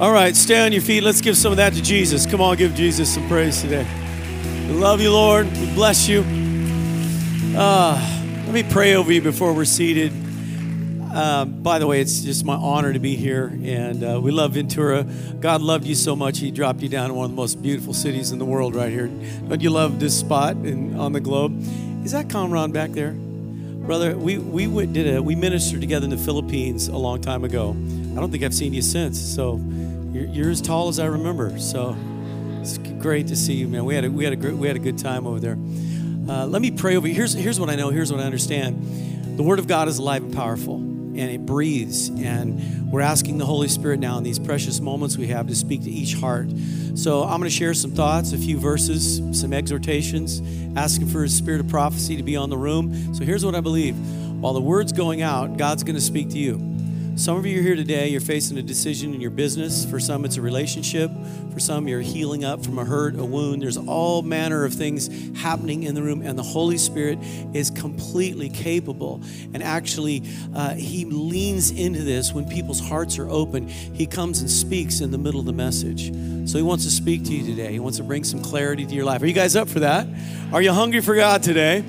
All right, stay on your feet. Let's give some of that to Jesus. Come on, give Jesus some praise today. We love you, Lord. We bless you. Uh, let me pray over you before we're seated. Uh, by the way, it's just my honor to be here, and uh, we love Ventura. God loved you so much, He dropped you down in one of the most beautiful cities in the world right here. Don't you love this spot in, on the globe? Is that Conrad back there? Brother, we, we went, did a, we ministered together in the Philippines a long time ago. I don't think I've seen you since, so you're, you're as tall as I remember. So it's great to see you, man. We had a, we had a, great, we had a good time over there. Uh, let me pray over you. Here's, here's what I know, here's what I understand. The Word of God is alive and powerful, and it breathes. And we're asking the Holy Spirit now in these precious moments we have to speak to each heart. So I'm going to share some thoughts, a few verses, some exhortations, asking for His Spirit of prophecy to be on the room. So here's what I believe while the Word's going out, God's going to speak to you. Some of you are here today, you're facing a decision in your business. For some, it's a relationship. For some, you're healing up from a hurt, a wound. There's all manner of things happening in the room, and the Holy Spirit is completely capable. And actually, uh, He leans into this when people's hearts are open. He comes and speaks in the middle of the message. So He wants to speak to you today. He wants to bring some clarity to your life. Are you guys up for that? Are you hungry for God today?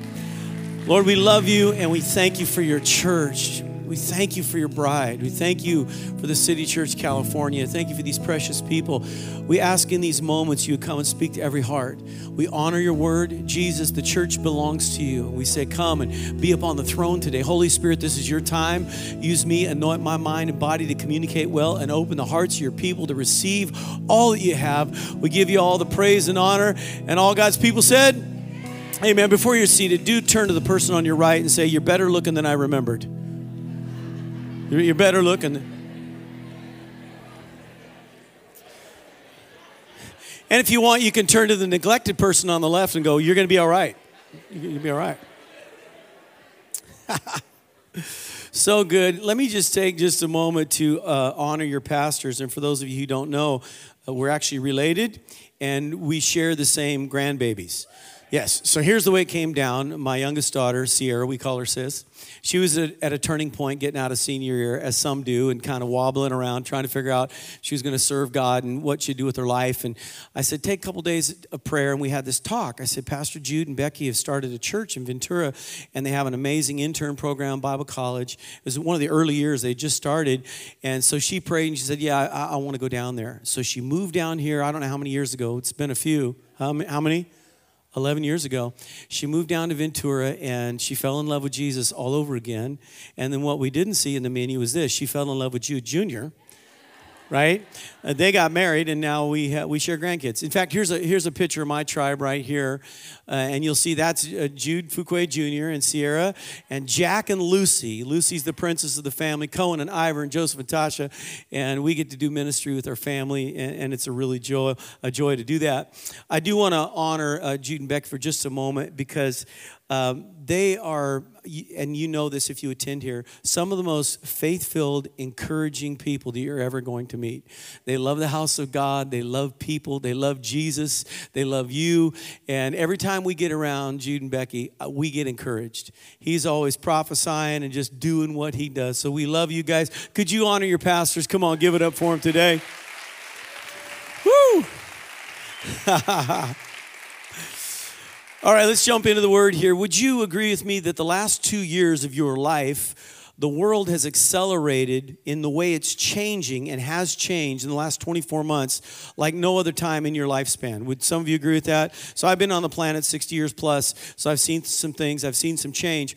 Lord, we love you and we thank you for your church. We thank you for your bride. We thank you for the City Church California. Thank you for these precious people. We ask in these moments you come and speak to every heart. We honor your word. Jesus, the church belongs to you. We say, Come and be upon the throne today. Holy Spirit, this is your time. Use me, anoint my mind and body to communicate well and open the hearts of your people to receive all that you have. We give you all the praise and honor. And all God's people said, Amen. Before you're seated, do turn to the person on your right and say, You're better looking than I remembered. You're better looking. And if you want, you can turn to the neglected person on the left and go, You're going to be all right. You're going to be all right. so good. Let me just take just a moment to uh, honor your pastors. And for those of you who don't know, uh, we're actually related and we share the same grandbabies. Yes. So here's the way it came down. My youngest daughter, Sierra, we call her Sis, she was at, a turning point getting out of senior year, as some do, and kind of wobbling around, trying to figure out she was going to serve God and what she'd do with her life. And I said, take a couple days of prayer. And we had this talk. I said, Pastor Jude and Becky have started a church in Ventura, and they have an amazing intern program, Bible college. It was one of the early years they just started. And so she prayed and she said, Yeah, I, I want to go down there. So she moved down here, I don't know how many years ago. It's been a few. How, how many? 11 years ago, she moved down to Ventura and she fell in love with Jesus all over again. And then what we didn't see in the menu was this she fell in love with Jude Jr., right? Uh, they got married, and now we ha- we share grandkids. In fact, here's a here's a picture of my tribe right here, uh, and you'll see that's uh, Jude Fuquay Jr. and Sierra, and Jack and Lucy. Lucy's the princess of the family. Cohen and Ivor and Joseph and Tasha, and we get to do ministry with our family, and, and it's a really joy a joy to do that. I do want to honor uh, Jude and Beck for just a moment because um, they are, and you know this if you attend here, some of the most faith filled, encouraging people that you're ever going to meet. They love the house of God, they love people, they love Jesus, they love you. And every time we get around Jude and Becky, uh, we get encouraged. He's always prophesying and just doing what he does. So we love you guys. Could you honor your pastors? Come on, give it up for him today. Woo! All right, let's jump into the word here. Would you agree with me that the last two years of your life, the world has accelerated in the way it's changing and has changed in the last 24 months like no other time in your lifespan? Would some of you agree with that? So I've been on the planet 60 years plus, so I've seen some things, I've seen some change.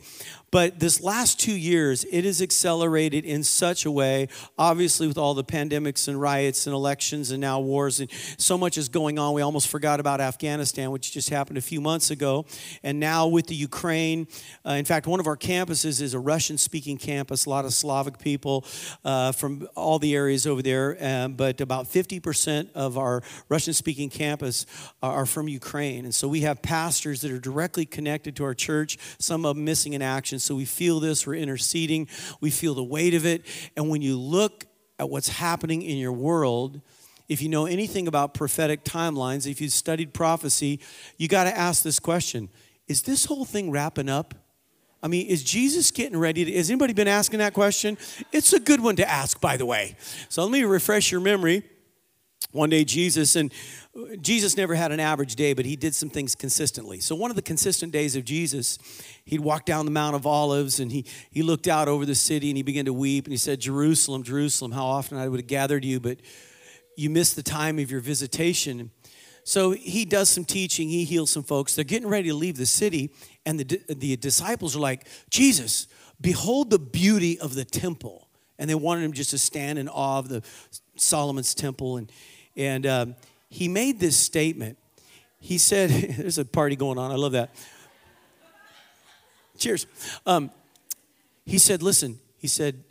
But this last two years, it has accelerated in such a way, obviously, with all the pandemics and riots and elections and now wars, and so much is going on. We almost forgot about Afghanistan, which just happened a few months ago. And now with the Ukraine, uh, in fact, one of our campuses is a Russian speaking campus, a lot of Slavic people uh, from all the areas over there. Um, but about 50% of our Russian speaking campus are from Ukraine. And so we have pastors that are directly connected to our church, some of them missing in action and so we feel this, we're interceding, we feel the weight of it. And when you look at what's happening in your world, if you know anything about prophetic timelines, if you've studied prophecy, you got to ask this question Is this whole thing wrapping up? I mean, is Jesus getting ready to? Has anybody been asking that question? It's a good one to ask, by the way. So let me refresh your memory. One day, Jesus, and Jesus never had an average day, but he did some things consistently. So, one of the consistent days of Jesus, he'd walk down the Mount of Olives and he, he looked out over the city and he began to weep and he said, Jerusalem, Jerusalem, how often I would have gathered you, but you missed the time of your visitation. So, he does some teaching, he heals some folks. They're getting ready to leave the city, and the, the disciples are like, Jesus, behold the beauty of the temple. And they wanted him just to stand in awe of the Solomon's temple. And, and um, he made this statement. He said, There's a party going on. I love that. Cheers. Um, he said, Listen, he said,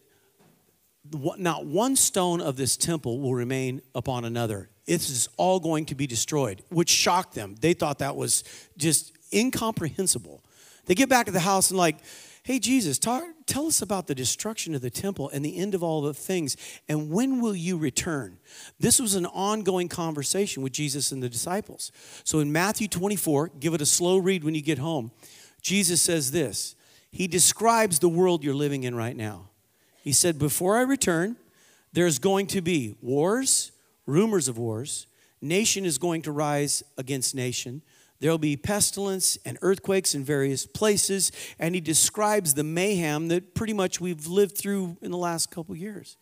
not one stone of this temple will remain upon another. It is all going to be destroyed, which shocked them. They thought that was just incomprehensible. They get back to the house and, like, Hey, Jesus, talk, tell us about the destruction of the temple and the end of all the things, and when will you return? This was an ongoing conversation with Jesus and the disciples. So in Matthew 24, give it a slow read when you get home, Jesus says this He describes the world you're living in right now. He said, Before I return, there's going to be wars, rumors of wars, nation is going to rise against nation There'll be pestilence and earthquakes in various places, and he describes the mayhem that pretty much we've lived through in the last couple years.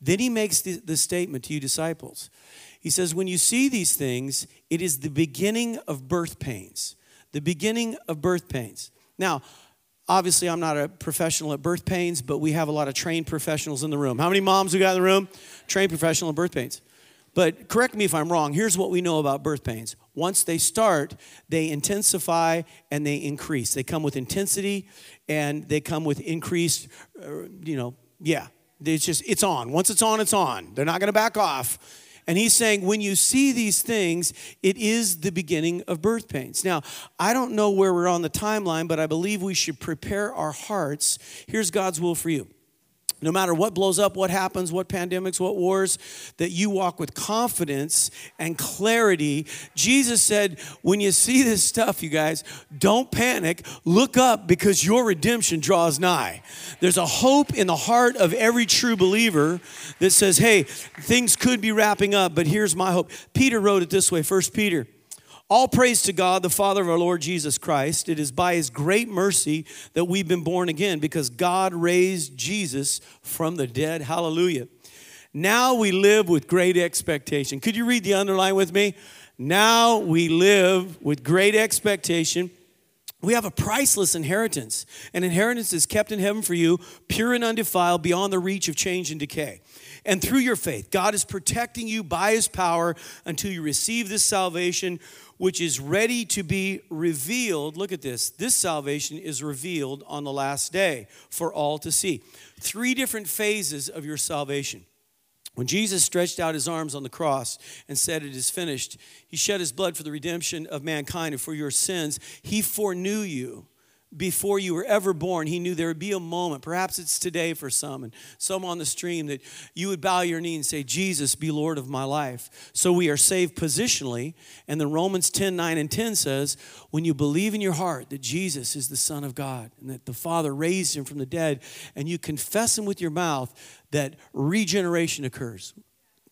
Then he makes the, the statement to you disciples. He says, When you see these things, it is the beginning of birth pains. The beginning of birth pains. Now, obviously, I'm not a professional at birth pains, but we have a lot of trained professionals in the room. How many moms we got in the room? Trained professional at birth pains. But correct me if I'm wrong. Here's what we know about birth pains. Once they start, they intensify and they increase. They come with intensity and they come with increased, uh, you know, yeah. It's just, it's on. Once it's on, it's on. They're not going to back off. And he's saying, when you see these things, it is the beginning of birth pains. Now, I don't know where we're on the timeline, but I believe we should prepare our hearts. Here's God's will for you no matter what blows up, what happens, what pandemics, what wars, that you walk with confidence and clarity. Jesus said, when you see this stuff, you guys, don't panic. Look up because your redemption draws nigh. There's a hope in the heart of every true believer that says, hey, things could be wrapping up, but here's my hope. Peter wrote it this way, First Peter all praise to God, the Father of our Lord Jesus Christ. It is by his great mercy that we've been born again because God raised Jesus from the dead. Hallelujah. Now we live with great expectation. Could you read the underline with me? Now we live with great expectation. We have a priceless inheritance. An inheritance is kept in heaven for you, pure and undefiled, beyond the reach of change and decay. And through your faith, God is protecting you by his power until you receive this salvation which is ready to be revealed. Look at this. This salvation is revealed on the last day for all to see. Three different phases of your salvation. When Jesus stretched out his arms on the cross and said, It is finished, he shed his blood for the redemption of mankind and for your sins. He foreknew you before you were ever born, he knew there would be a moment, perhaps it's today for some, and some on the stream, that you would bow your knee and say, Jesus, be Lord of my life. So we are saved positionally. And then Romans 10 9 and 10 says, when you believe in your heart that Jesus is the Son of God and that the Father raised him from the dead, and you confess him with your mouth, that regeneration occurs.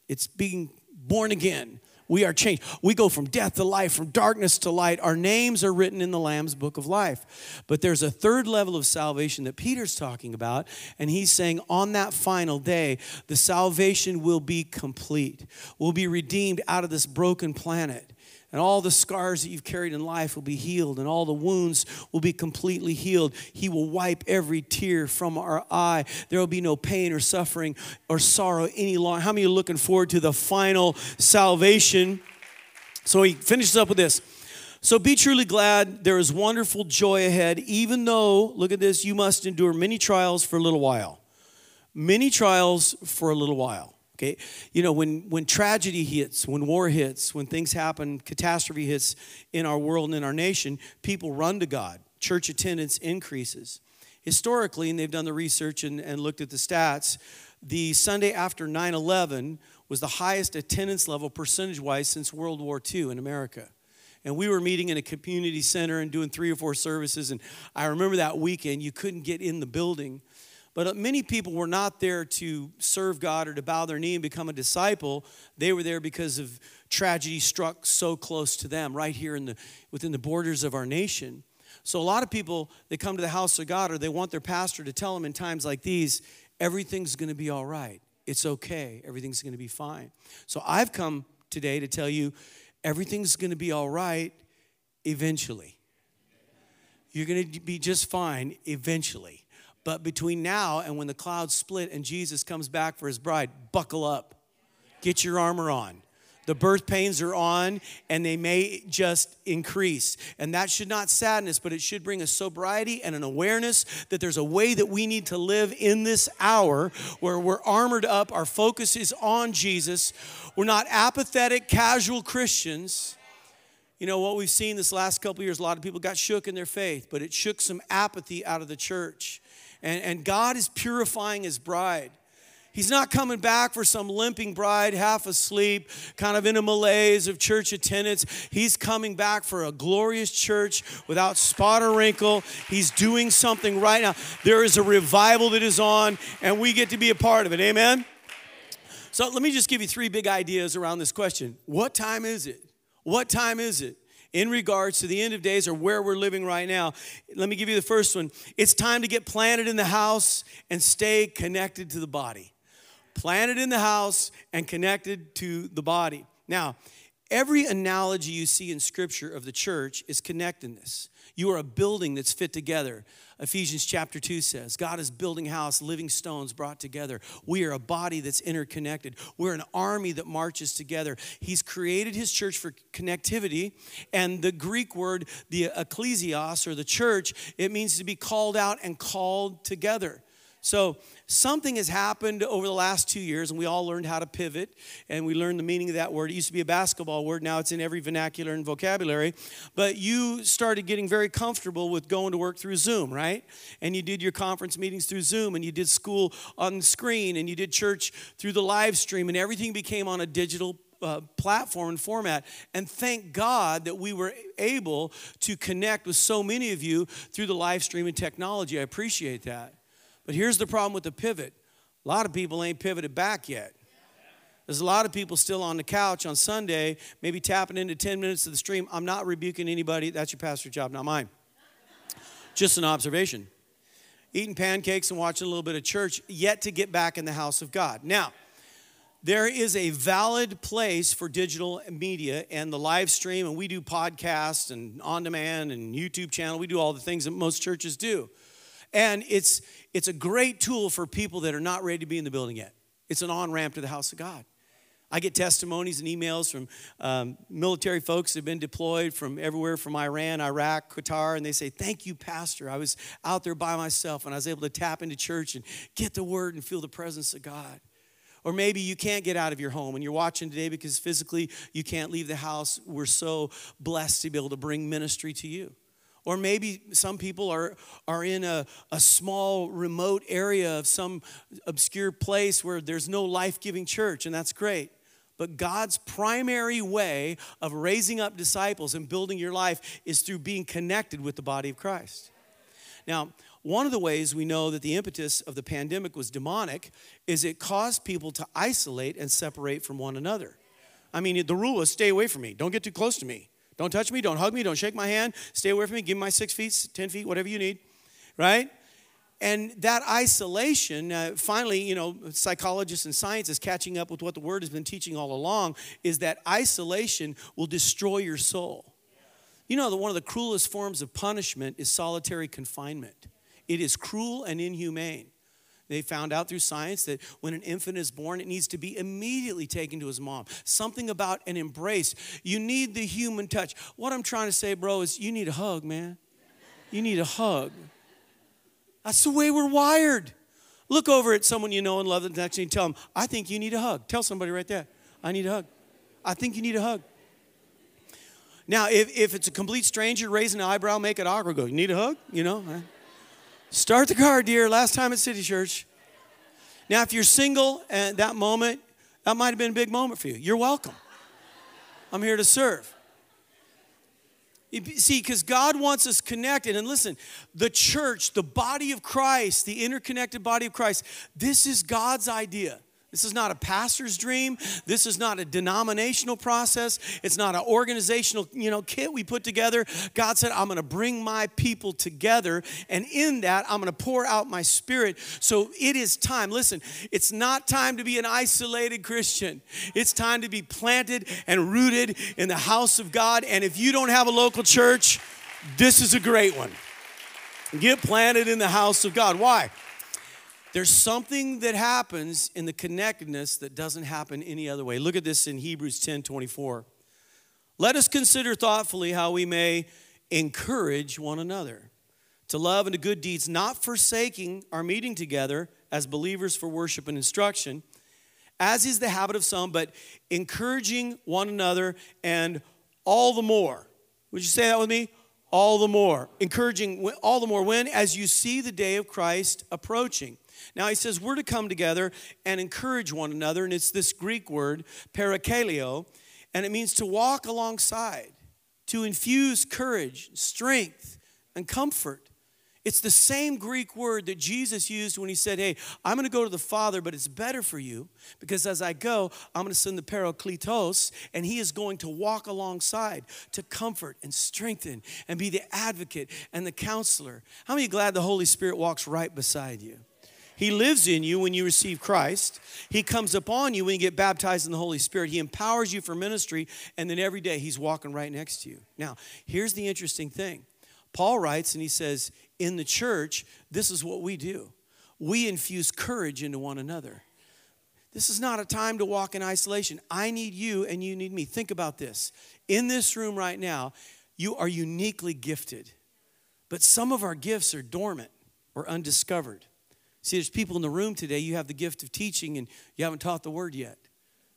It's being born again we are changed. We go from death to life, from darkness to light. Our names are written in the Lamb's book of life. But there's a third level of salvation that Peter's talking about, and he's saying on that final day, the salvation will be complete. We'll be redeemed out of this broken planet. And all the scars that you've carried in life will be healed, and all the wounds will be completely healed. He will wipe every tear from our eye. There will be no pain or suffering or sorrow any longer. How many are looking forward to the final salvation? So he finishes up with this. So be truly glad. There is wonderful joy ahead, even though, look at this, you must endure many trials for a little while. Many trials for a little while. Okay? You know, when, when tragedy hits, when war hits, when things happen, catastrophe hits in our world and in our nation, people run to God. Church attendance increases. Historically, and they've done the research and, and looked at the stats, the Sunday after 9 11 was the highest attendance level percentage wise since World War II in America. And we were meeting in a community center and doing three or four services. And I remember that weekend, you couldn't get in the building but uh, many people were not there to serve God or to bow their knee and become a disciple. They were there because of tragedy struck so close to them, right here in the, within the borders of our nation. So a lot of people, they come to the house of God or they want their pastor to tell them in times like these, everything's going to be all right. It's okay. Everything's going to be fine. So I've come today to tell you everything's going to be all right eventually. You're going to be just fine eventually. But between now and when the clouds split and Jesus comes back for his bride, buckle up. Get your armor on. The birth pains are on and they may just increase. And that should not sadness, but it should bring a sobriety and an awareness that there's a way that we need to live in this hour where we're armored up, our focus is on Jesus. We're not apathetic, casual Christians. You know, what we've seen this last couple years, a lot of people got shook in their faith, but it shook some apathy out of the church. And, and God is purifying his bride. He's not coming back for some limping bride, half asleep, kind of in a malaise of church attendance. He's coming back for a glorious church without spot or wrinkle. He's doing something right now. There is a revival that is on, and we get to be a part of it. Amen? So let me just give you three big ideas around this question What time is it? What time is it? In regards to the end of days or where we're living right now. Let me give you the first one. It's time to get planted in the house and stay connected to the body. Planted in the house and connected to the body. Now, every analogy you see in Scripture of the church is connectedness. You are a building that's fit together. Ephesians chapter 2 says, God is building house, living stones brought together. We are a body that's interconnected. We're an army that marches together. He's created his church for connectivity. And the Greek word, the ecclesios or the church, it means to be called out and called together. So something has happened over the last two years, and we all learned how to pivot, and we learned the meaning of that word. It used to be a basketball word, now it's in every vernacular and vocabulary. But you started getting very comfortable with going to work through Zoom, right? And you did your conference meetings through Zoom, and you did school on screen, and you did church through the live stream, and everything became on a digital uh, platform and format. And thank God that we were able to connect with so many of you through the live stream and technology. I appreciate that. But here's the problem with the pivot a lot of people ain't pivoted back yet. There's a lot of people still on the couch on Sunday, maybe tapping into 10 minutes of the stream. I'm not rebuking anybody. That's your pastor's job, not mine. Just an observation. Eating pancakes and watching a little bit of church, yet to get back in the house of God. Now, there is a valid place for digital media and the live stream, and we do podcasts and on demand and YouTube channel. We do all the things that most churches do. And it's, it's a great tool for people that are not ready to be in the building yet. It's an on ramp to the house of God. I get testimonies and emails from um, military folks that have been deployed from everywhere from Iran, Iraq, Qatar, and they say, Thank you, Pastor. I was out there by myself and I was able to tap into church and get the word and feel the presence of God. Or maybe you can't get out of your home and you're watching today because physically you can't leave the house. We're so blessed to be able to bring ministry to you. Or maybe some people are, are in a, a small, remote area of some obscure place where there's no life giving church, and that's great. But God's primary way of raising up disciples and building your life is through being connected with the body of Christ. Now, one of the ways we know that the impetus of the pandemic was demonic is it caused people to isolate and separate from one another. I mean, the rule was stay away from me, don't get too close to me. Don't touch me, don't hug me, don't shake my hand, stay away from me, give me my six feet, 10 feet, whatever you need, right? And that isolation, uh, finally, you know, psychologists and scientists catching up with what the word has been teaching all along, is that isolation will destroy your soul. You know that one of the cruelest forms of punishment is solitary confinement. It is cruel and inhumane. They found out through science that when an infant is born, it needs to be immediately taken to his mom. Something about an embrace. You need the human touch. What I'm trying to say, bro, is you need a hug, man. You need a hug. That's the way we're wired. Look over at someone you know and love and actually tell them, I think you need a hug. Tell somebody right there, I need a hug. I think you need a hug. Now, if, if it's a complete stranger raising an eyebrow, make it awkward. Go, you need a hug? You know? Start the car, dear. Last time at City Church. Now, if you're single at that moment, that might have been a big moment for you. You're welcome. I'm here to serve. You See, because God wants us connected. And listen, the church, the body of Christ, the interconnected body of Christ, this is God's idea. This is not a pastor's dream. This is not a denominational process. It's not an organizational, you know, kit we put together. God said, "I'm going to bring my people together, and in that, I'm going to pour out my spirit." So it is time. Listen, it's not time to be an isolated Christian. It's time to be planted and rooted in the house of God. And if you don't have a local church, this is a great one. Get planted in the house of God. Why? There's something that happens in the connectedness that doesn't happen any other way. Look at this in Hebrews 10 24. Let us consider thoughtfully how we may encourage one another to love and to good deeds, not forsaking our meeting together as believers for worship and instruction, as is the habit of some, but encouraging one another and all the more. Would you say that with me? All the more. Encouraging all the more when? As you see the day of Christ approaching. Now he says we're to come together and encourage one another, and it's this Greek word, parakaleo, and it means to walk alongside, to infuse courage, strength, and comfort. It's the same Greek word that Jesus used when he said, Hey, I'm going to go to the Father, but it's better for you because as I go, I'm going to send the Parakletos, and he is going to walk alongside to comfort and strengthen and be the advocate and the counselor. How many glad the Holy Spirit walks right beside you? He lives in you when you receive Christ. He comes upon you when you get baptized in the Holy Spirit. He empowers you for ministry, and then every day He's walking right next to you. Now, here's the interesting thing Paul writes and he says, In the church, this is what we do we infuse courage into one another. This is not a time to walk in isolation. I need you and you need me. Think about this. In this room right now, you are uniquely gifted, but some of our gifts are dormant or undiscovered. See, there's people in the room today, you have the gift of teaching and you haven't taught the word yet.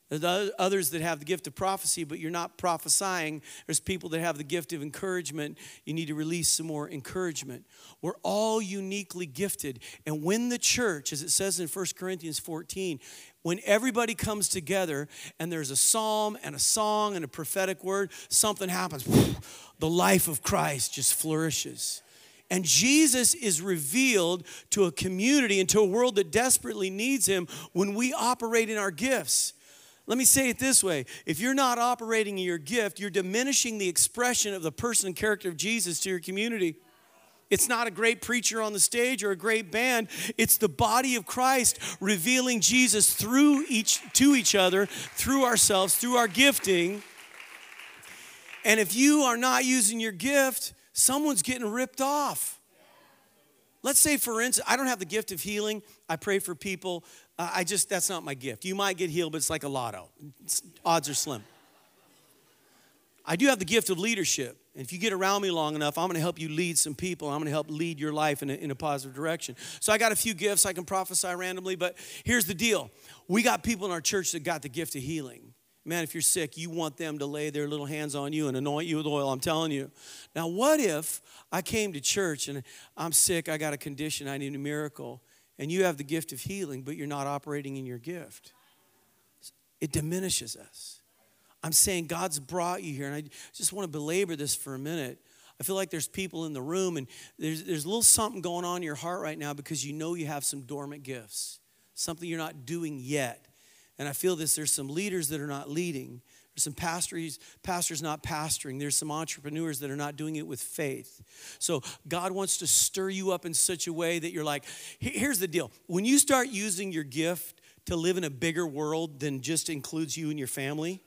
There's others that have the gift of prophecy, but you're not prophesying. There's people that have the gift of encouragement. You need to release some more encouragement. We're all uniquely gifted. And when the church, as it says in 1 Corinthians 14, when everybody comes together and there's a psalm and a song and a prophetic word, something happens. The life of Christ just flourishes. And Jesus is revealed to a community and to a world that desperately needs him when we operate in our gifts. Let me say it this way if you're not operating in your gift, you're diminishing the expression of the person and character of Jesus to your community. It's not a great preacher on the stage or a great band. It's the body of Christ revealing Jesus through each to each other, through ourselves, through our gifting. And if you are not using your gift, someone's getting ripped off. Let's say, for instance, I don't have the gift of healing. I pray for people. Uh, I just, that's not my gift. You might get healed, but it's like a lotto. It's, odds are slim. I do have the gift of leadership. And if you get around me long enough, I'm going to help you lead some people. I'm going to help lead your life in a, in a positive direction. So I got a few gifts. I can prophesy randomly, but here's the deal we got people in our church that got the gift of healing. Man, if you're sick, you want them to lay their little hands on you and anoint you with oil. I'm telling you. Now, what if I came to church and I'm sick, I got a condition, I need a miracle, and you have the gift of healing, but you're not operating in your gift? It diminishes us. I'm saying God's brought you here, and I just want to belabor this for a minute. I feel like there's people in the room, and there's, there's a little something going on in your heart right now because you know you have some dormant gifts, something you're not doing yet. And I feel this there's some leaders that are not leading There's some pastors, pastors not pastoring. There's some entrepreneurs that are not doing it with faith. So God wants to stir you up in such a way that you're like, here's the deal. When you start using your gift to live in a bigger world than just includes you and your family,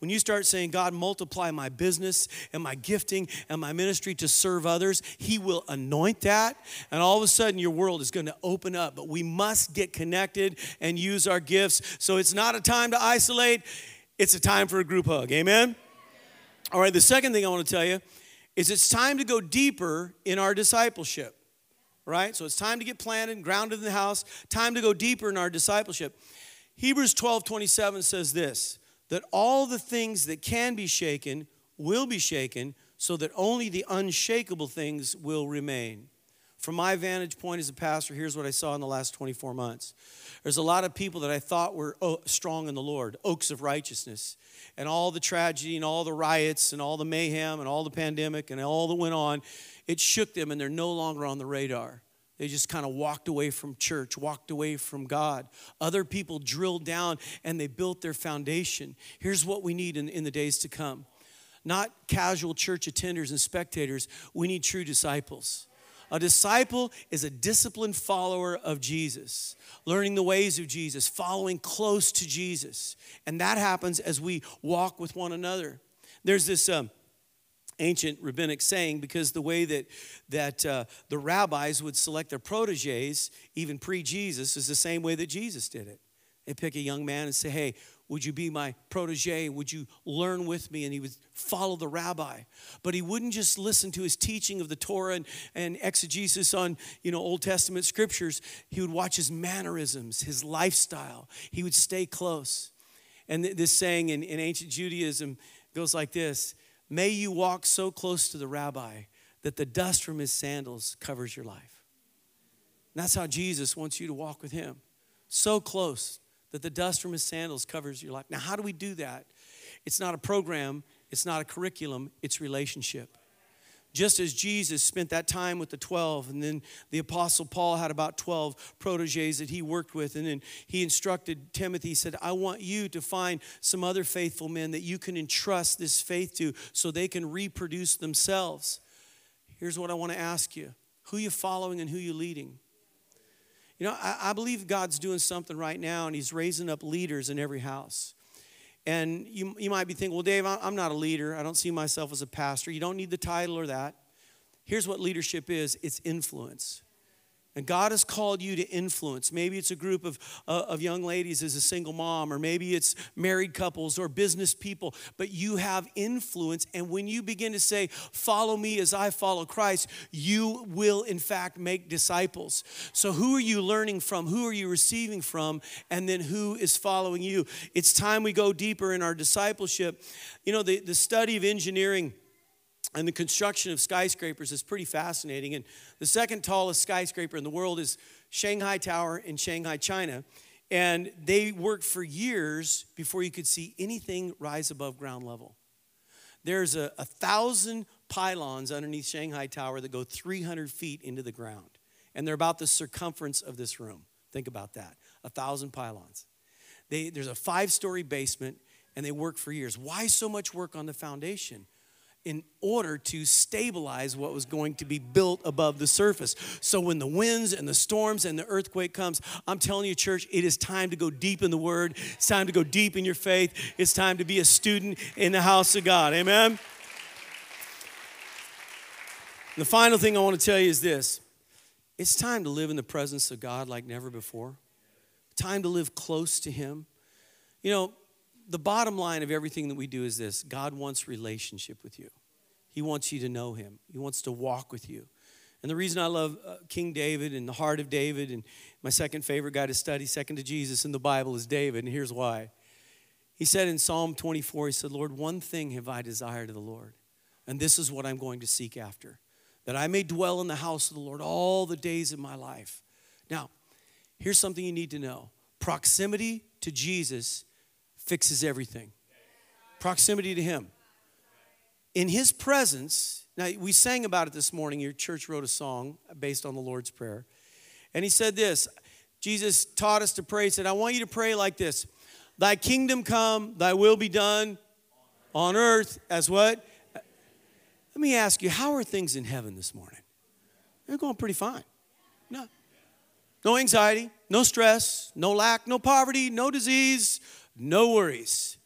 when you start saying, God, multiply my business and my gifting and my ministry to serve others, He will anoint that. And all of a sudden, your world is going to open up. But we must get connected and use our gifts. So it's not a time to isolate, it's a time for a group hug. Amen? All right, the second thing I want to tell you is it's time to go deeper in our discipleship. Right? So it's time to get planted and grounded in the house, time to go deeper in our discipleship. Hebrews 12 27 says this that all the things that can be shaken will be shaken, so that only the unshakable things will remain. From my vantage point as a pastor, here's what I saw in the last 24 months. There's a lot of people that I thought were oh, strong in the Lord, oaks of righteousness. And all the tragedy and all the riots and all the mayhem and all the pandemic and all that went on, it shook them and they're no longer on the radar. They just kind of walked away from church, walked away from God. Other people drilled down and they built their foundation. Here's what we need in, in the days to come not casual church attenders and spectators, we need true disciples. A disciple is a disciplined follower of Jesus, learning the ways of Jesus, following close to Jesus. And that happens as we walk with one another. There's this. Um, ancient rabbinic saying because the way that, that uh, the rabbis would select their proteges, even pre Jesus, is the same way that Jesus did it. They pick a young man and say, Hey, would you be my protege? Would you learn with me? And he would follow the rabbi. But he wouldn't just listen to his teaching of the Torah and, and exegesis on you know, Old Testament scriptures. He would watch his mannerisms, his lifestyle. He would stay close. And this saying in, in ancient Judaism goes like this May you walk so close to the rabbi that the dust from his sandals covers your life. And that's how Jesus wants you to walk with him. So close that the dust from his sandals covers your life. Now, how do we do that? It's not a program, it's not a curriculum, it's relationship just as Jesus spent that time with the 12, and then the Apostle Paul had about 12 proteges that he worked with, and then he instructed Timothy, he said, I want you to find some other faithful men that you can entrust this faith to so they can reproduce themselves. Here's what I want to ask you who you following and who you leading? You know, I, I believe God's doing something right now, and He's raising up leaders in every house. And you, you might be thinking, well, Dave, I'm not a leader. I don't see myself as a pastor. You don't need the title or that. Here's what leadership is it's influence. And God has called you to influence. Maybe it's a group of, uh, of young ladies as a single mom, or maybe it's married couples or business people, but you have influence. And when you begin to say, Follow me as I follow Christ, you will, in fact, make disciples. So, who are you learning from? Who are you receiving from? And then who is following you? It's time we go deeper in our discipleship. You know, the, the study of engineering and the construction of skyscrapers is pretty fascinating. And the second tallest skyscraper in the world is Shanghai Tower in Shanghai, China. And they worked for years before you could see anything rise above ground level. There's a, a thousand pylons underneath Shanghai Tower that go 300 feet into the ground. And they're about the circumference of this room. Think about that a thousand pylons. They, there's a five story basement, and they work for years. Why so much work on the foundation? In order to stabilize what was going to be built above the surface. So when the winds and the storms and the earthquake comes, I'm telling you church, it is time to go deep in the word. It's time to go deep in your faith. It's time to be a student in the house of God. Amen. The final thing I want to tell you is this. It's time to live in the presence of God like never before. Time to live close to him. You know, the bottom line of everything that we do is this God wants relationship with you. He wants you to know him. He wants to walk with you. And the reason I love uh, King David and the heart of David, and my second favorite guy to study, second to Jesus in the Bible, is David. And here's why. He said in Psalm 24, he said, Lord, one thing have I desired of the Lord, and this is what I'm going to seek after, that I may dwell in the house of the Lord all the days of my life. Now, here's something you need to know proximity to Jesus fixes everything. Proximity to Him. In His presence, now we sang about it this morning. Your church wrote a song based on the Lord's Prayer. And He said this Jesus taught us to pray. He said, I want you to pray like this Thy kingdom come, thy will be done on earth as what? Let me ask you, how are things in heaven this morning? They're going pretty fine. No. No anxiety, no stress, no lack, no poverty, no disease, no worries.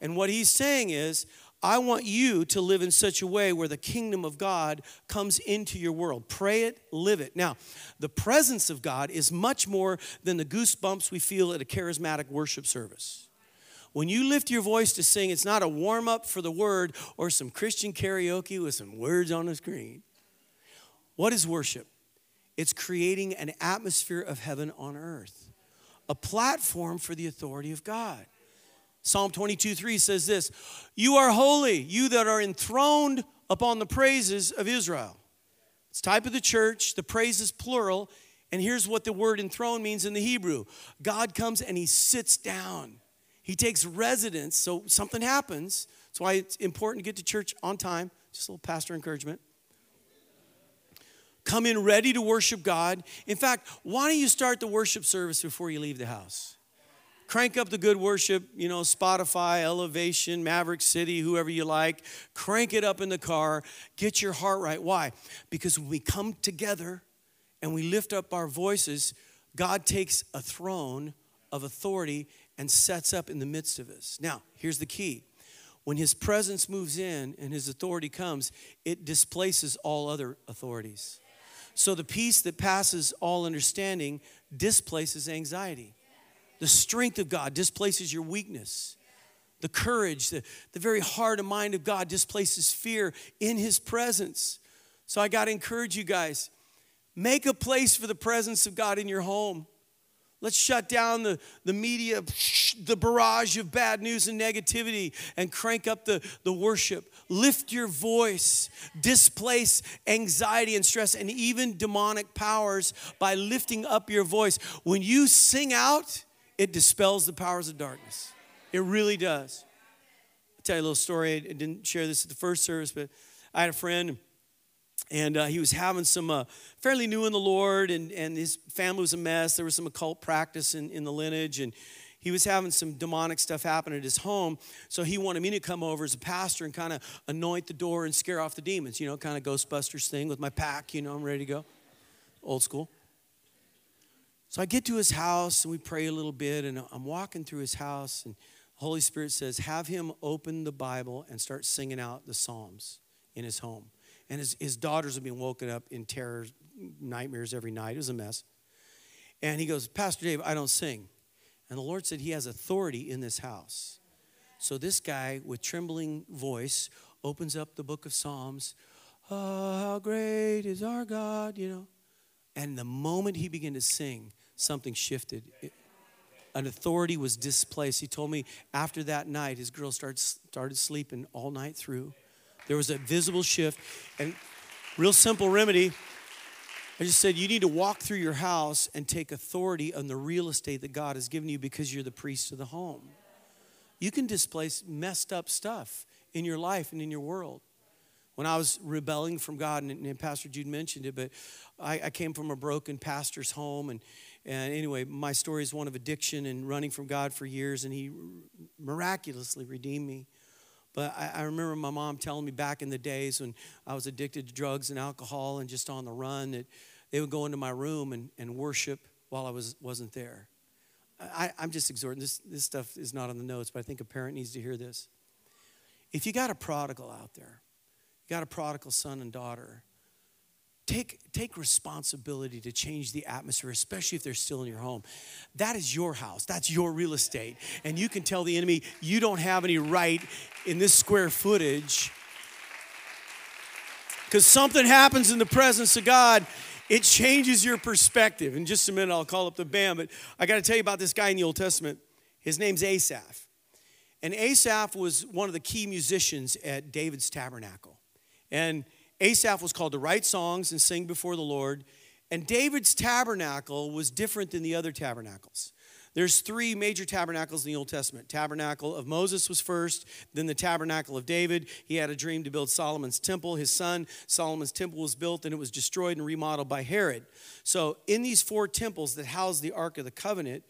And what he's saying is, I want you to live in such a way where the kingdom of God comes into your world. Pray it, live it. Now, the presence of God is much more than the goosebumps we feel at a charismatic worship service. When you lift your voice to sing, it's not a warm up for the word or some Christian karaoke with some words on the screen. What is worship? It's creating an atmosphere of heaven on earth, a platform for the authority of God. Psalm 22 3 says this You are holy, you that are enthroned upon the praises of Israel. It's type of the church, the praise is plural. And here's what the word enthroned means in the Hebrew God comes and he sits down. He takes residence, so something happens. That's why it's important to get to church on time. Just a little pastor encouragement. Come in ready to worship God. In fact, why don't you start the worship service before you leave the house? crank up the good worship, you know, Spotify, Elevation, Maverick City, whoever you like. Crank it up in the car. Get your heart right. Why? Because when we come together and we lift up our voices, God takes a throne of authority and sets up in the midst of us. Now, here's the key. When his presence moves in and his authority comes, it displaces all other authorities. So the peace that passes all understanding displaces anxiety. The strength of God displaces your weakness. The courage, the, the very heart and mind of God displaces fear in His presence. So I got to encourage you guys make a place for the presence of God in your home. Let's shut down the, the media, the barrage of bad news and negativity, and crank up the, the worship. Lift your voice, displace anxiety and stress, and even demonic powers by lifting up your voice. When you sing out, it dispels the powers of darkness. It really does. I'll tell you a little story. I didn't share this at the first service, but I had a friend, and uh, he was having some uh, fairly new in the Lord, and, and his family was a mess. There was some occult practice in, in the lineage, and he was having some demonic stuff happen at his home. So he wanted me to come over as a pastor and kind of anoint the door and scare off the demons, you know, kind of Ghostbusters thing with my pack, you know, I'm ready to go. Old school. So I get to his house and we pray a little bit, and I'm walking through his house, and the Holy Spirit says, Have him open the Bible and start singing out the Psalms in his home. And his, his daughters have been woken up in terror, nightmares every night. It was a mess. And he goes, Pastor Dave, I don't sing. And the Lord said, He has authority in this house. So this guy, with trembling voice, opens up the book of Psalms. Oh, how great is our God, you know. And the moment he began to sing, something shifted. It, an authority was displaced. He told me after that night, his girl started, started sleeping all night through. There was a visible shift. And real simple remedy. I just said, you need to walk through your house and take authority on the real estate that God has given you because you're the priest of the home. You can displace messed up stuff in your life and in your world when I was rebelling from God, and, and Pastor Jude mentioned it, but I, I, came from a broken pastor's home. And, and anyway, my story is one of addiction and running from God for years, and He miraculously redeemed me. But I, I remember my mom telling me back in the days when I was addicted to drugs and alcohol and just on the run that they would go into my room and, and worship while I was, wasn't there. I, I'm just exhorting. This, this stuff is not on the notes, but I think a parent needs to hear this. If you got a prodigal out there, you got a prodigal son and daughter, take, take responsibility to change the atmosphere, especially if they're still in your home. That is your house, that's your real estate. And you can tell the enemy, you don't have any right in this square footage. Because something happens in the presence of God, it changes your perspective. In just a minute, I'll call up the band, but I got to tell you about this guy in the Old Testament. His name's Asaph. And Asaph was one of the key musicians at David's tabernacle. And Asaph was called to write songs and sing before the Lord. And David's tabernacle was different than the other tabernacles. There's three major tabernacles in the Old Testament. Tabernacle of Moses was first, then the tabernacle of David. He had a dream to build Solomon's temple. His son, Solomon's temple was built and it was destroyed and remodeled by Herod. So, in these four temples that house the Ark of the Covenant,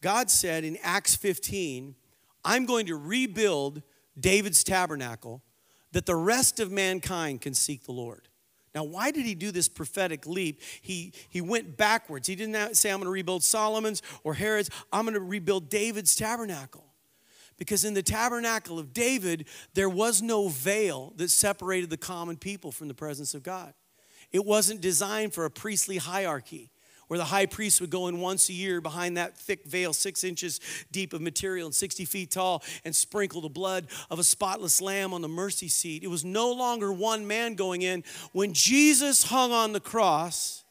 God said in Acts 15, I'm going to rebuild David's tabernacle, that the rest of mankind can seek the Lord. Now, why did he do this prophetic leap? He, he went backwards. He didn't say, I'm going to rebuild Solomon's or Herod's. I'm going to rebuild David's tabernacle. Because in the tabernacle of David, there was no veil that separated the common people from the presence of God. It wasn't designed for a priestly hierarchy where the high priest would go in once a year behind that thick veil, six inches deep of material and 60 feet tall, and sprinkle the blood of a spotless lamb on the mercy seat. It was no longer one man going in. When Jesus hung on the cross,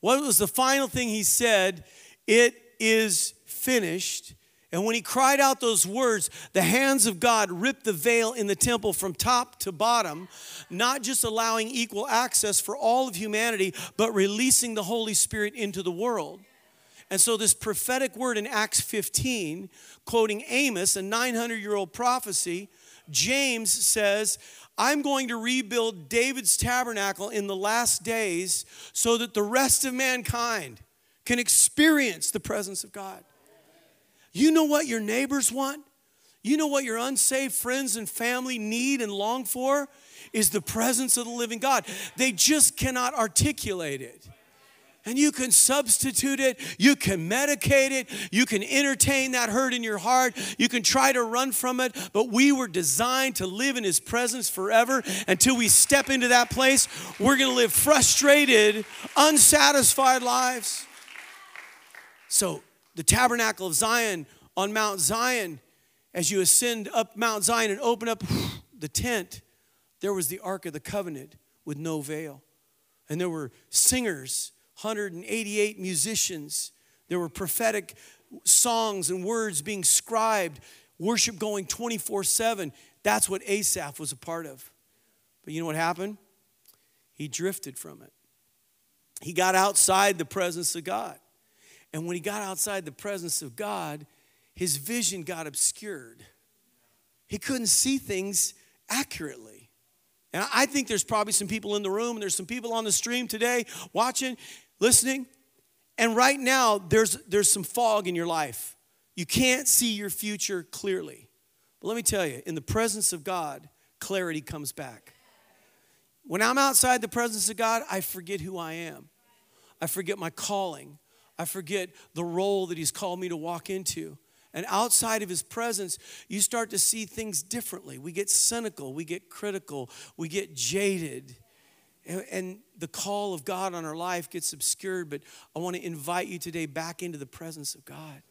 what was the final thing he said? It is finished. And when he cried out those words, the hands of God ripped the veil in the temple from top to bottom, not just allowing equal access for all of humanity, but releasing the Holy Spirit into the world. And so, this prophetic word in Acts 15, quoting Amos, a 900 year old prophecy, James says, I'm going to rebuild David's tabernacle in the last days so that the rest of mankind can experience the presence of God. You know what your neighbors want? You know what your unsaved friends and family need and long for? Is the presence of the living God. They just cannot articulate it. And you can substitute it, you can medicate it, you can entertain that hurt in your heart, you can try to run from it, but we were designed to live in His presence forever. Until we step into that place, we're gonna live frustrated, unsatisfied lives. So the tabernacle of Zion on Mount Zion, as you ascend up Mount Zion and open up the tent, there was the Ark of the Covenant with no veil. And there were singers, 188 musicians. There were prophetic songs and words being scribed, worship going 24 7. That's what Asaph was a part of. But you know what happened? He drifted from it. He got outside the presence of God. And when he got outside the presence of God, his vision got obscured. He couldn't see things accurately. And I think there's probably some people in the room, and there's some people on the stream today watching, listening. And right now, there's, there's some fog in your life. You can't see your future clearly. But let me tell you, in the presence of God, clarity comes back. When I'm outside the presence of God, I forget who I am. I forget my calling. I forget the role that He's called me to walk into. And outside of His presence, you start to see things differently. We get cynical, we get critical, we get jaded. And, the call of God on our life gets obscured, but I want to invite you today back into the presence of God.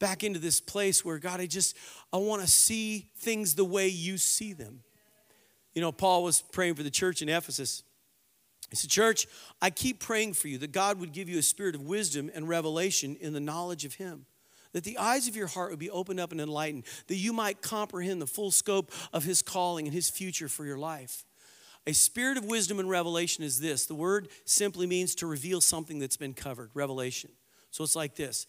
Back into this place where God, I just, I want to see things the way you see them. You know, Paul was praying for the church in Ephesus. He said, Church, I keep praying for you that God would give you a spirit of wisdom and revelation in the knowledge of Him. That the eyes of your heart would be opened up and enlightened, that you might comprehend the full scope of His calling and His future for your life. A spirit of wisdom and revelation is this. The word simply means to reveal something that's been covered, revelation. So it's like this.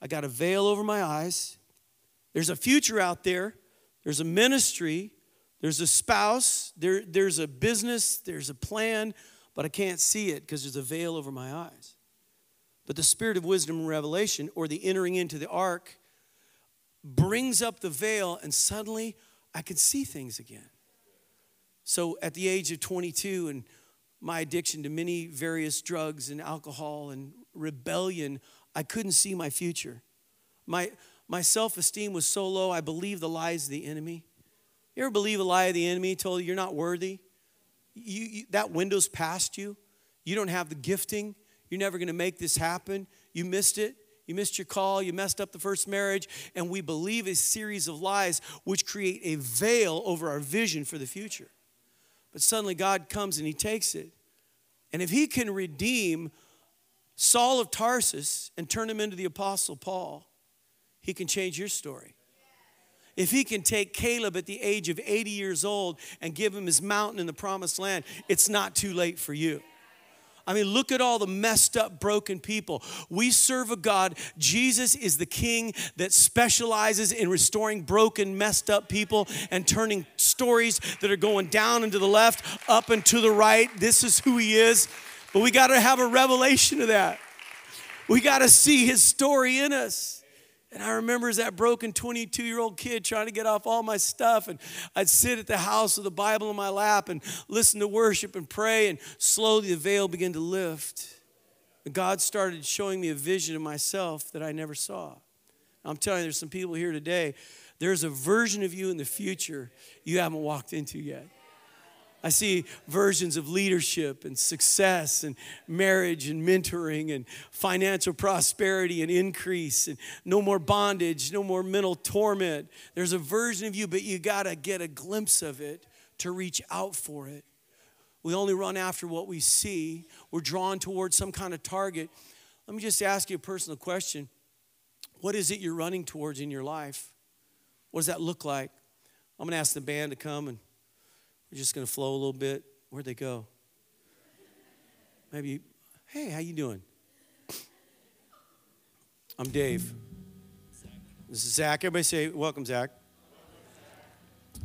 I got a veil over my eyes, there's a future out there, there's a ministry, there's a spouse, there, there's a business, there's a plan but I can't see it because there's a veil over my eyes. But the spirit of wisdom and revelation, or the entering into the ark, brings up the veil, and suddenly I can see things again. So at the age of 22, and my addiction to many various drugs and alcohol and rebellion, I couldn't see my future. My, my self esteem was so low, I believed the lies of the enemy. You ever believe a lie of the enemy told you you're not worthy? You, you, that window's past you. You don't have the gifting. You're never going to make this happen. You missed it. You missed your call. You messed up the first marriage. And we believe a series of lies which create a veil over our vision for the future. But suddenly God comes and He takes it. And if He can redeem Saul of Tarsus and turn him into the Apostle Paul, He can change your story. If he can take Caleb at the age of 80 years old and give him his mountain in the promised land, it's not too late for you. I mean, look at all the messed up, broken people. We serve a God. Jesus is the king that specializes in restoring broken, messed up people and turning stories that are going down and to the left, up and to the right. This is who he is. But we got to have a revelation of that. We got to see his story in us. And I remember as that broken 22 year old kid trying to get off all my stuff. And I'd sit at the house with the Bible in my lap and listen to worship and pray. And slowly the veil began to lift. And God started showing me a vision of myself that I never saw. I'm telling you, there's some people here today. There's a version of you in the future you haven't walked into yet. I see versions of leadership and success and marriage and mentoring and financial prosperity and increase and no more bondage, no more mental torment. There's a version of you, but you got to get a glimpse of it to reach out for it. We only run after what we see, we're drawn towards some kind of target. Let me just ask you a personal question What is it you're running towards in your life? What does that look like? I'm going to ask the band to come and we're just going to flow a little bit. Where'd they go? Maybe, hey, how you doing? I'm Dave. This is Zach. Everybody say, welcome, Zach.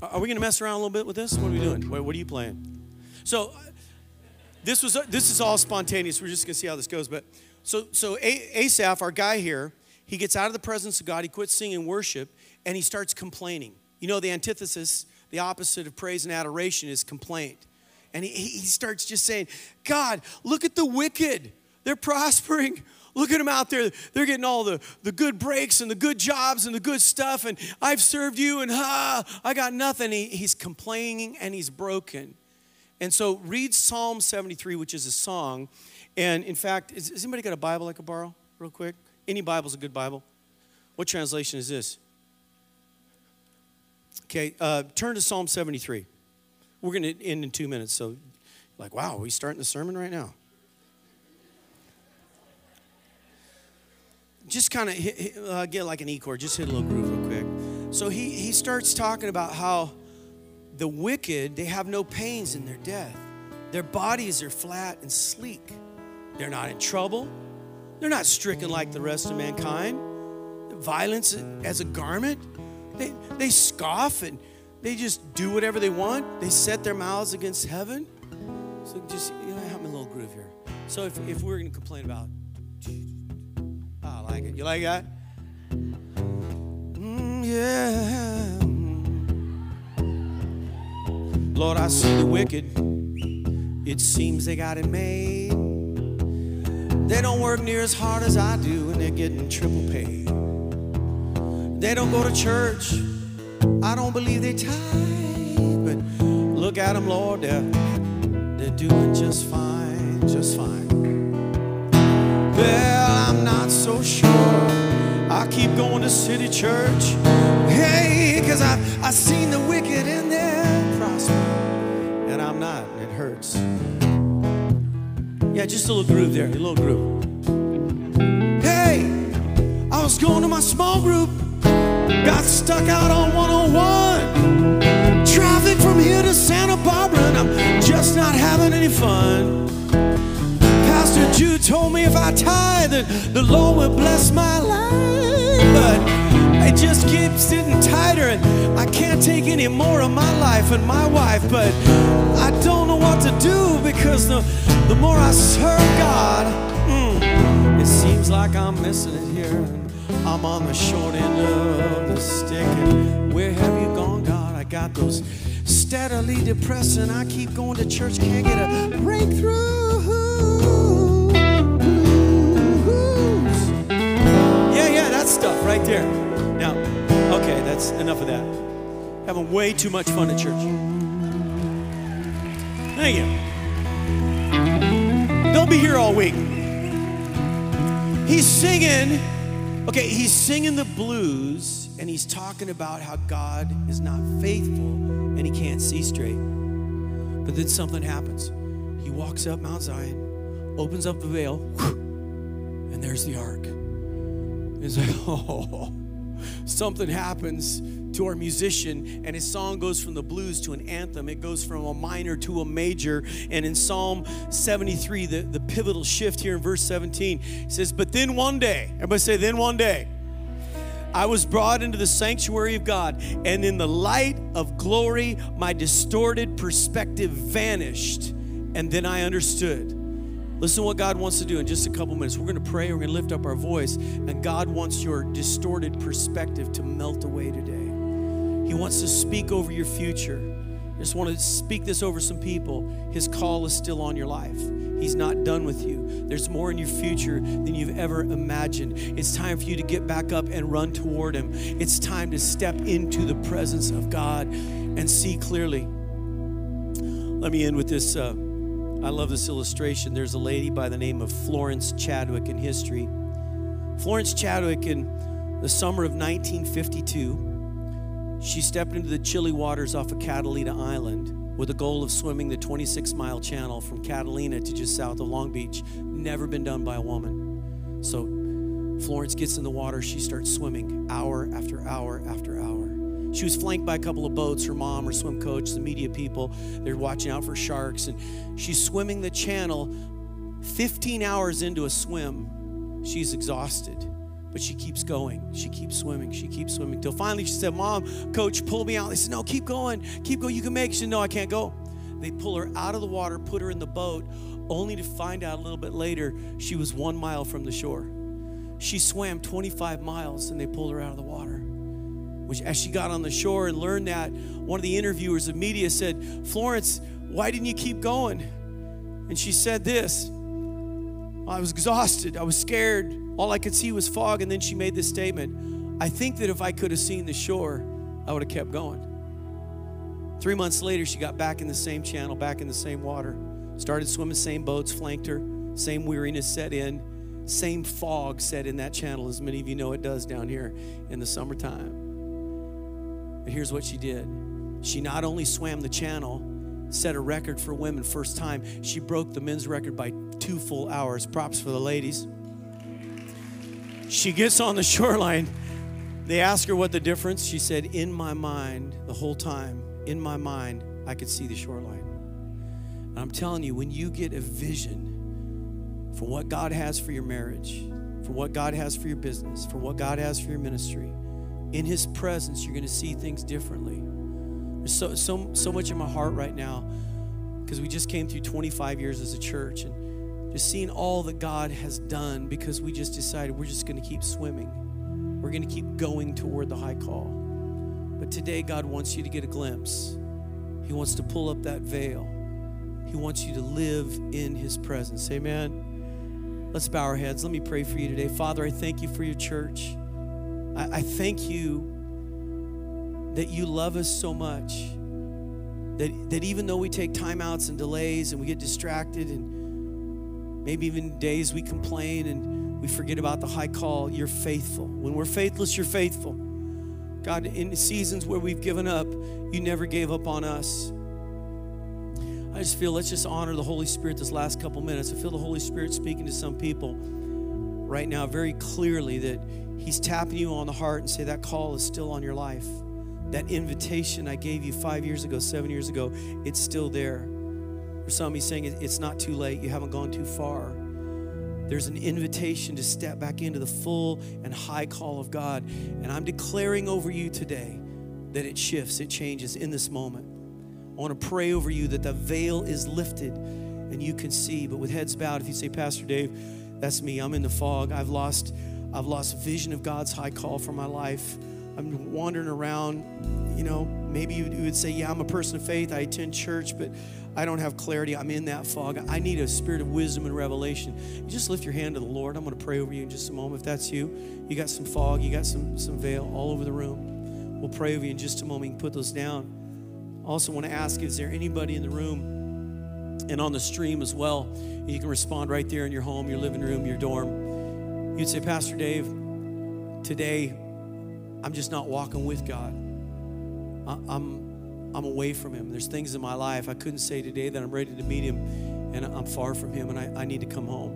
Are we going to mess around a little bit with this? What are we doing? What are you playing? So, uh, this was uh, this is all spontaneous. We're just going to see how this goes. But so so Asaph, our guy here, he gets out of the presence of God. He quits singing worship, and he starts complaining. You know the antithesis the opposite of praise and adoration is complaint. And he, he starts just saying, God, look at the wicked. They're prospering. Look at them out there. They're getting all the, the good breaks and the good jobs and the good stuff. And I've served you and ha, I got nothing. He, he's complaining and he's broken. And so read Psalm 73, which is a song. And in fact, is, has anybody got a Bible I could borrow real quick? Any Bible's a good Bible. What translation is this? Okay, uh, turn to Psalm 73. We're going to end in two minutes, so like, wow, we starting the sermon right now? Just kind of uh, get like an E chord, just hit a little groove real quick. So he, he starts talking about how the wicked, they have no pains in their death. Their bodies are flat and sleek. They're not in trouble. They're not stricken like the rest of mankind. Violence as a garment. They, they scoff and they just do whatever they want. They set their mouths against heaven. So just, you know, have me a little groove here. So if, if we're going to complain about, oh, I like it. You like that? Mm, yeah. Lord, I see the wicked. It seems they got it made. They don't work near as hard as I do, and they're getting triple paid. They don't go to church. I don't believe they tithe. But look at them, Lord. They're, they're doing just fine, just fine. Well, I'm not so sure. I keep going to city church. Hey, because I've I seen the wicked in there prosper. And I'm not. It hurts. Yeah, just a little groove there, a little groove. Hey, I was going to my small group. Got stuck out on 101. Traffic from here to Santa Barbara, and I'm just not having any fun. Pastor Jude told me if I tithe, then the Lord will bless my life. But it just keeps getting tighter, and I can't take any more of my life and my wife. But I don't know what to do because the, the more I serve God, mm, it seems like I'm missing it here. I'm on the short end of the stick. And where have you gone, God? I got those steadily depressing. I keep going to church, can't get a breakthrough. Yeah, yeah, that stuff right there. Now, okay, that's enough of that. Having way too much fun at church. Thank you. They'll be here all week. He's singing Okay, he's singing the blues and he's talking about how God is not faithful and he can't see straight. But then something happens. He walks up Mount Zion, opens up the veil, and there's the ark. It's like, oh, something happens to our musician, and his song goes from the blues to an anthem. It goes from a minor to a major. And in Psalm 73, the, the pivotal shift here in verse 17 says, But then one day, everybody say, then one day, I was brought into the sanctuary of God, and in the light of glory, my distorted perspective vanished. And then I understood Listen to what God wants to do in just a couple minutes. We're going to pray, we're going to lift up our voice, and God wants your distorted perspective to melt away today. He wants to speak over your future. I just want to speak this over some people. His call is still on your life. He's not done with you. There's more in your future than you've ever imagined. It's time for you to get back up and run toward Him. It's time to step into the presence of God and see clearly. Let me end with this. Uh, I love this illustration. There's a lady by the name of Florence Chadwick in history. Florence Chadwick, in the summer of 1952, she stepped into the chilly waters off of Catalina Island with the goal of swimming the 26 mile channel from Catalina to just south of Long Beach. Never been done by a woman. So Florence gets in the water. She starts swimming hour after hour after hour. She was flanked by a couple of boats, her mom, her swim coach, the media people. They're watching out for sharks. And she's swimming the channel. 15 hours into a swim, she's exhausted. But she keeps going. She keeps swimming. She keeps swimming. Till finally she said, Mom, coach, pull me out. They said, No, keep going. Keep going. You can make it. She said, No, I can't go. They pull her out of the water, put her in the boat, only to find out a little bit later she was one mile from the shore. She swam 25 miles and they pulled her out of the water. Which, as she got on the shore and learned that, one of the interviewers of media said, Florence, why didn't you keep going? And she said this I was exhausted. I was scared. All I could see was fog. And then she made this statement I think that if I could have seen the shore, I would have kept going. Three months later, she got back in the same channel, back in the same water, started swimming, same boats flanked her, same weariness set in, same fog set in that channel, as many of you know it does down here in the summertime. But here's what she did she not only swam the channel, set a record for women first time, she broke the men's record by two full hours. Props for the ladies. She gets on the shoreline. They ask her what the difference. She said, In my mind, the whole time, in my mind, I could see the shoreline. And I'm telling you, when you get a vision for what God has for your marriage, for what God has for your business, for what God has for your ministry, in His presence, you're going to see things differently. There's so, so, so much in my heart right now because we just came through 25 years as a church and just seeing all that God has done because we just decided we're just going to keep swimming. We're going to keep going toward the high call. But today, God wants you to get a glimpse. He wants to pull up that veil. He wants you to live in His presence. Amen. Let's bow our heads. Let me pray for you today. Father, I thank you for your church. I, I thank you that you love us so much. That, that even though we take timeouts and delays and we get distracted and Maybe even days we complain and we forget about the high call. You're faithful. When we're faithless, you're faithful. God, in seasons where we've given up, you never gave up on us. I just feel let's just honor the Holy Spirit this last couple minutes. I feel the Holy Spirit speaking to some people right now very clearly that He's tapping you on the heart and say that call is still on your life. That invitation I gave you five years ago, seven years ago, it's still there. For some, he's saying it's not too late. You haven't gone too far. There's an invitation to step back into the full and high call of God. And I'm declaring over you today that it shifts, it changes in this moment. I want to pray over you that the veil is lifted and you can see. But with heads bowed, if you say, Pastor Dave, that's me. I'm in the fog. I've lost, I've lost vision of God's high call for my life. I'm wandering around. You know, maybe you would say, Yeah, I'm a person of faith. I attend church, but I don't have clarity. I'm in that fog. I need a spirit of wisdom and revelation. You just lift your hand to the Lord. I'm going to pray over you in just a moment. If that's you, you got some fog, you got some, some veil all over the room. We'll pray over you in just a moment. You can put those down. Also want to ask is there anybody in the room and on the stream as well? You can respond right there in your home, your living room, your dorm. You'd say, Pastor Dave, today I'm just not walking with God. I'm I'm away from Him. There's things in my life I couldn't say today that I'm ready to meet Him and I'm far from Him and I, I need to come home.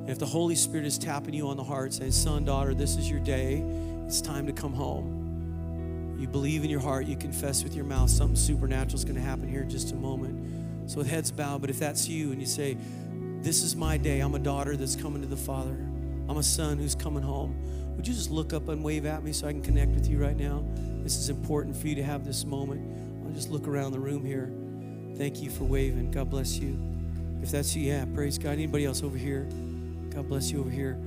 And if the Holy Spirit is tapping you on the heart, saying, Son, daughter, this is your day, it's time to come home. You believe in your heart, you confess with your mouth, something supernatural is going to happen here in just a moment. So with heads bowed, but if that's you and you say, This is my day, I'm a daughter that's coming to the Father, I'm a son who's coming home, would you just look up and wave at me so I can connect with you right now? This is important for you to have this moment. I'll just look around the room here. Thank you for waving. God bless you. If that's you, yeah, praise God. Anybody else over here? God bless you over here.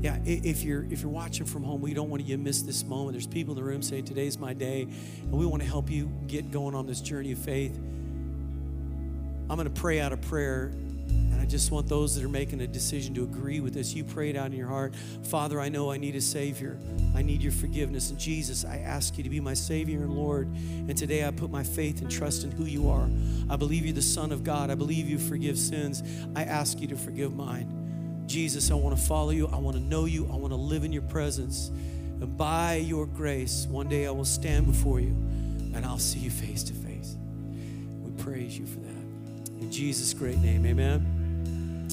Yeah, if you're if you're watching from home, we don't want you to miss this moment. There's people in the room saying, "Today's my day," and we want to help you get going on this journey of faith. I'm going to pray out a prayer, and I just want those that are making a decision to agree with this. You pray it out in your heart. Father, I know I need a Savior. I need your forgiveness. And Jesus, I ask you to be my Savior and Lord. And today I put my faith and trust in who you are. I believe you're the Son of God. I believe you forgive sins. I ask you to forgive mine. Jesus, I want to follow you. I want to know you. I want to live in your presence. And by your grace, one day I will stand before you and I'll see you face to face. We praise you for that. In Jesus' great name, amen.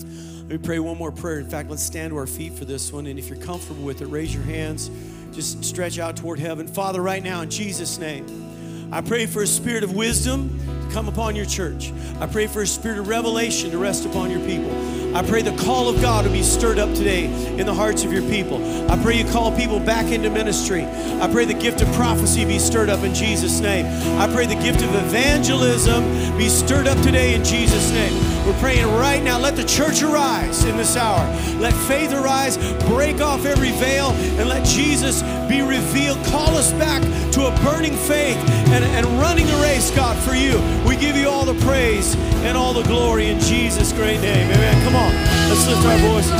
Let me pray one more prayer. In fact, let's stand to our feet for this one. And if you're comfortable with it, raise your hands. Just stretch out toward heaven. Father, right now, in Jesus' name, I pray for a spirit of wisdom to come upon your church. I pray for a spirit of revelation to rest upon your people. I pray the call of God to be stirred up today in the hearts of your people. I pray you call people back into ministry. I pray the gift of prophecy be stirred up in Jesus' name. I pray the gift of evangelism be stirred up today in Jesus' name. We're praying right now. Let the church arise in this hour. Let faith arise. Break off every veil and let Jesus be revealed. Call us back to a burning faith and, and running the race, God, for you. Give you all the praise and all the glory in Jesus' great name. Amen. Come on, let's lift our voices.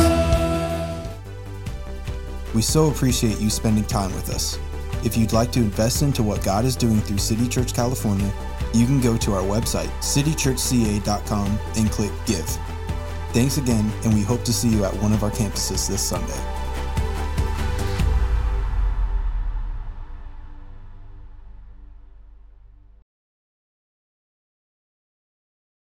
We so appreciate you spending time with us. If you'd like to invest into what God is doing through City Church California, you can go to our website, citychurchca.com, and click Give. Thanks again, and we hope to see you at one of our campuses this Sunday.